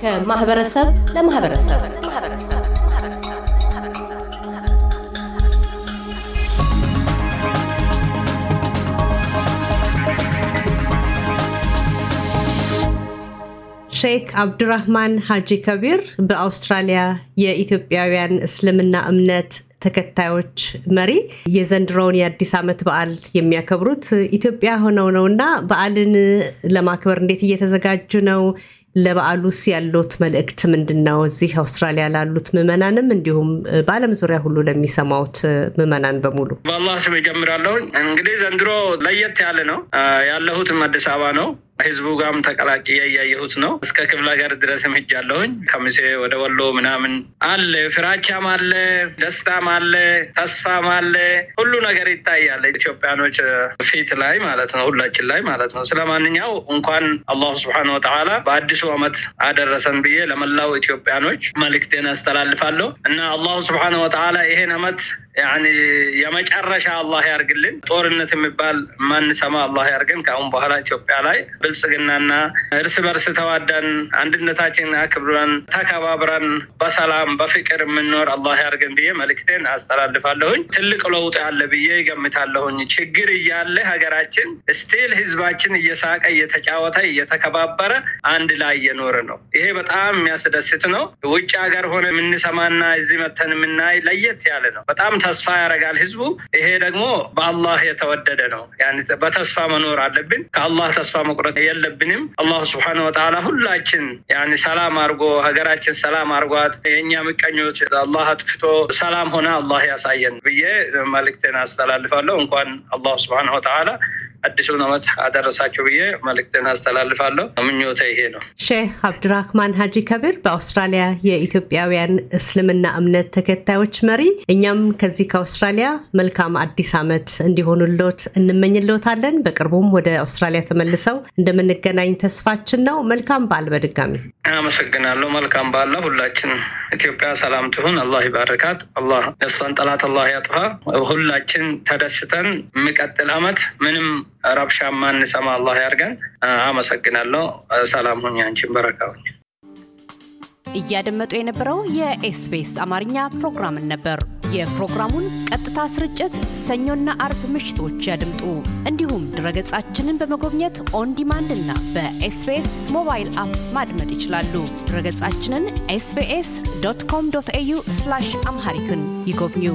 ከማህበረሰብ ለማህበረሰብ ሼክ አብዱራህማን ሀጂ ከቢር በአውስትራሊያ የኢትዮጵያውያን እስልምና እምነት ተከታዮች መሪ የዘንድሮውን የአዲስ ዓመት በዓል የሚያከብሩት ኢትዮጵያ ሆነው ነው እና በዓልን ለማክበር እንዴት እየተዘጋጁ ነው? ለበዓሉስ ያሉት መልእክት ምንድን ነው? እዚህ አውስትራሊያ ላሉት ምዕመናንም እንዲሁም በዓለም ዙሪያ ሁሉ ለሚሰማውት ምዕመናን በሙሉ በአላህ ስም እጀምራለሁ። እንግዲህ ዘንድሮ ለየት ያለ ነው። ያለሁትም አዲስ አበባ ነው። ህዝቡ ጋርም ተቀላቅዬ እያየሁት ነው። እስከ ክፍለ ሀገር ድረስም ሄጃለሁኝ። ከሚሴ ወደ ወሎ ምናምን አለ፣ ፍራቻም አለ፣ ደስታም አለ፣ ተስፋም አለ። ሁሉ ነገር ይታያል ኢትዮጵያኖች ፊት ላይ ማለት ነው፣ ሁላችን ላይ ማለት ነው። ስለማንኛው እንኳን አላሁ ስብሐነሁ ወተዓላ በአዲሱ ዓመት አደረሰን ብዬ ለመላው ኢትዮጵያኖች መልእክቴን አስተላልፋለሁ እና አላሁ ስብሐነሁ ወተዓላ ይሄን ዓመት ያኒ የመጨረሻ አላህ ያርግልን። ጦርነት የሚባል ማንሰማ አላህ ያርግን። ከአሁን በኋላ ኢትዮጵያ ላይ ብልጽግናና እርስ በርስ ተዋደን አንድነታችንን አክብረን ተከባብረን በሰላም በፍቅር የምንኖር አላህ ያርግን ብዬ መልእክቴን አስተላልፋለሁኝ። ትልቅ ለውጥ ያለ ብዬ ይገምታለሁኝ። ችግር እያለ ሀገራችን still ህዝባችን እየሳቀ እየተጫወተ እየተከባበረ አንድ ላይ እየኖረ ነው። ይሄ በጣም የሚያስደስት ነው። ውጭ ሀገር ሆነ የምንሰማና እዚህ መተን የምናይ ለየት ያለ ነው። በጣም ተስፋ ያደርጋል ህዝቡ። ይሄ ደግሞ በአላህ የተወደደ ነው። በተስፋ መኖር አለብን። ከአላህ ተስፋ መቁረጥ የለብንም። الله سبحانه وتعالى ሁላችን ያኒ ሰላም አድርጎ ሀገራችን ሰላም አድርጓት የእኛ ምቀኞች አላህ አጥፍቶ ሰላም ሆነ አላህ ያሳየን ብዬ መልእክቴን አስተላልፋለሁ። እንኳን አላሁ ስብሐነሁ ወተዓላ አዲሱን ዓመት አደረሳችሁ ብዬ መልእክትን አስተላልፋለሁ። ምኞቴ ይሄ ነው። ሼህ አብዱራህማን ሀጂ ከቢር በአውስትራሊያ የኢትዮጵያውያን እስልምና እምነት ተከታዮች መሪ፣ እኛም ከዚህ ከአውስትራሊያ መልካም አዲስ ዓመት እንዲሆኑልዎት እንመኝልዎታለን። በቅርቡም ወደ አውስትራሊያ ተመልሰው እንደምንገናኝ ተስፋችን ነው። መልካም በዓል በድጋሚ አመሰግናለሁ። መልካም በዓል ሁላችን። ኢትዮጵያ ሰላም ትሁን። አላህ ይባርካት። አላህ የእሷን ጠላት አላህ ያጥፋ። ሁላችን ተደስተን የሚቀጥል ዓመት ምንም ረብሻ ማንሰማ አላህ ያርገን። አመሰግናለሁ። ሰላም ሁኝ። አንቺን በረካ ሁኝ። እያደመጡ የነበረው የኤስቢኤስ አማርኛ ፕሮግራምን ነበር። የፕሮግራሙን ቀጥታ ስርጭት ሰኞና አርብ ምሽቶች ያድምጡ። እንዲሁም ድረገጻችንን በመጎብኘት on demand እና በኤስቢኤስ ሞባይል app ማድመጥ ይችላሉ። ድረገጻችንን ኤስቢኤስ ዶት ኮም ዶት ኤዩ አምሃሪክን ይጎብኙ።